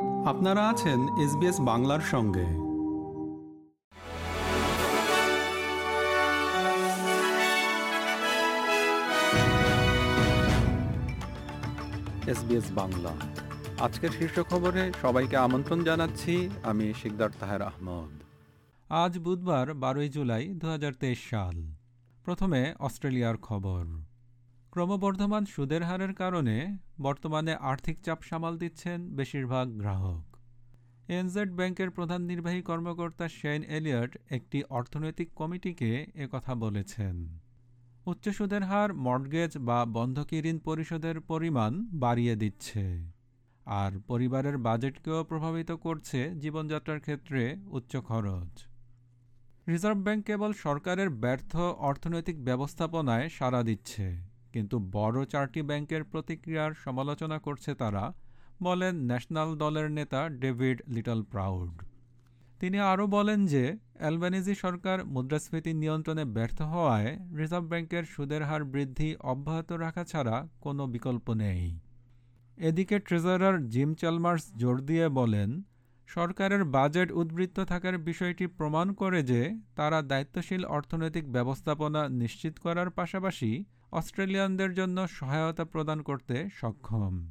আপনারা আছেন এসবিএস বাংলার সঙ্গে। এসবিএস বাংলা। আজকের শীর্ষ খবরে সবাইকে আমন্ত্রণ জানাচ্ছি আমি শিকদার তাহের আহমদ। আজ বুধবার বারোই জুলাই দুহাজার তেইশ সাল। প্রথমে অস্ট্রেলিয়ার খবর। ক্রমবর্ধমান সুদের হারের কারণে বর্তমানে আর্থিক চাপ সামাল দিচ্ছেন বেশিরভাগ গ্রাহক। এনজেড ব্যাংকের প্রধান নির্বাহী কর্মকর্তা শেন এলিয়ট একটি অর্থনৈতিক কমিটিকে একথা বলেছেন। উচ্চ সুদের হার মর্টগেজ বা বন্ধকি ঋণ পরিশোধের পরিমাণ বাড়িয়ে দিচ্ছে। আর পরিবারের বাজেটকেও প্রভাবিত করছে জীবনযাত্রার ক্ষেত্রে উচ্চ খরচ। রিজার্ভ ব্যাংক কেবল সরকারের ব্যর্থ অর্থনৈতিক ব্যবস্থাপনায় সাড়া দিচ্ছে। কিন্তু বড় চারটি ব্যাংকের প্রতিক্রিয়ার সমালোচনা করছে তারা, বলেন ন্যাশনাল দলের নেতা ডেভিড লিটল প্রাউড তিনি আরও বলেন যে, অ্যালবানিজি সরকার মুদ্রাস্ফীতি নিয়ন্ত্রণে ব্যর্থ হওয়ায় রিজার্ভ ব্যাংকের সুদের হার বৃদ্ধি অব্যাহত রাখা ছাড়া কোনো বিকল্প নেই। এদিকে ট্রেজারার জিম চালমার্স জোর দিয়ে বলেন, সরকারের বাজেট উদ্বৃত্ত থাকার বিষয়টি প্রমাণ করে যে, তারা দায়িত্বশীল অর্থনৈতিক ব্যবস্থাপনা নিশ্চিত করার পাশাপাশি অস্ট্রেলিয়ানদের জন্য সহায়তা প্রদান করতে সক্ষম।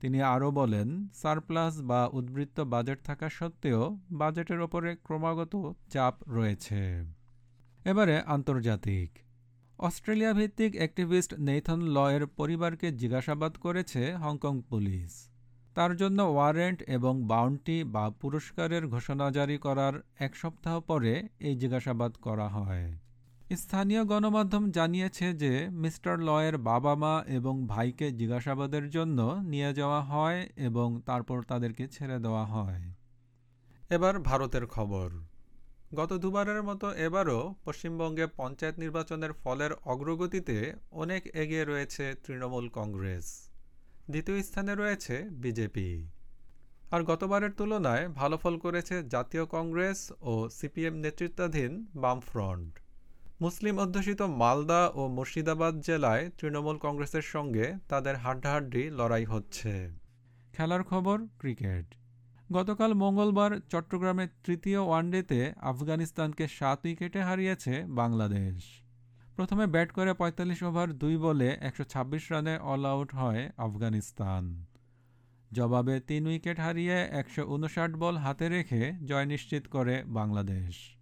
তিনি আরও বলেন, সারপ্লাস বা উদ্বৃত্ত বাজেট থাকা সত্ত্বেও বাজেটের ওপরে ক্রমাগত চাপ রয়েছে। এবারে আন্তর্জাতিক। অস্ট্রেলিয়া ভিত্তিক অ্যাক্টিভিস্ট নেইথন লয়ের পরিবারকে জিজ্ঞাসাবাদ করেছে হংকং পুলিশ। তার জন্য ওয়ারেন্ট এবং বাউন্টি বা পুরস্কারের ঘোষণা জারি করার এক সপ্তাহ পরে এই জিজ্ঞাসাবাদ করা হয়। স্থানীয় গণমাধ্যম জানিয়েছে যে মিস্টার লয়ের বাবা মা এবং ভাইকে জিজ্ঞাসাবাদের জন্য নিয়ে যাওয়া হয় এবং তারপর তাদেরকে ছেড়ে দেওয়া হয়। এবার ভারতের খবর। গত দুবারের মতো এবারও পশ্চিমবঙ্গে পঞ্চায়েত নির্বাচনের ফলের অগ্রগতিতে অনেক এগিয়ে রয়েছে তৃণমূল কংগ্রেস। দ্বিতীয় স্থানে রয়েছে বিজেপি। আর গতবারের তুলনায় ভালো ফল করেছে জাতীয় কংগ্রেস ও সিপিএম নেতৃত্বাধীন বামফ্রন্ট। মুসলিম অধ্যুষিত মালদা ও মুর্শিদাবাদ জেলায় তৃণমূল কংগ্রেসের সঙ্গে তাদের হাড্ডাহাড্ডি লড়াই হচ্ছে। খেলার খবর, ক্রিকেট। গতকাল মঙ্গলবার চট্টগ্রামের তৃতীয় ওয়ানডেতে আফগানিস্তানকে সাত উইকেটে হারিয়েছে বাংলাদেশ। প্রথমে ব্যাট করে ৪৫ ওভার, দুই বলে একশো ছাব্বিশ রানে অল আউট হয় আফগানিস্তান। জবাবে তিন উইকেট হারিয়ে একশো উনষাট বল হাতে রেখে জয় নিশ্চিত করে বাংলাদেশ।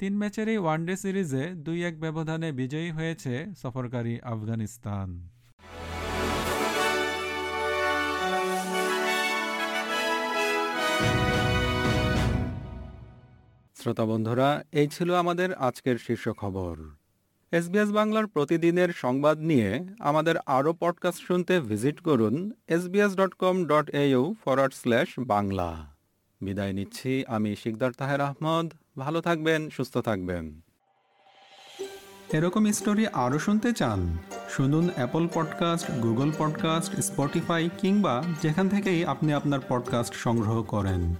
তিন ম্যাচের এই ওয়ানডে সিরিজে দুই এক ব্যবধানে বিজয়ী হয়েছে সফরকারী আফগানিস্তান। শ্রোতা বন্ধুরা, এই ছিল আমাদের আজকের শীর্ষ খবর। এসবিএস বাংলার প্রতিদিনের সংবাদ নিয়ে আমাদের আরও পডকাস্ট শুনতে ভিজিট করুন SBS dot com dot au forward slash Bangla. বিদায় নিচ্ছি। আমি শিকদার তাহের আহমদ। ভালো থাকবেন, সুস্থ থাকবেন। এরকম স্টোরি আরও শুনতে চান, শুনুন Apple podcast Google podcast Spotify কিংবা যেখান থেকেই আপনি আপনার পডকাস্ট সংগ্রহ করেন।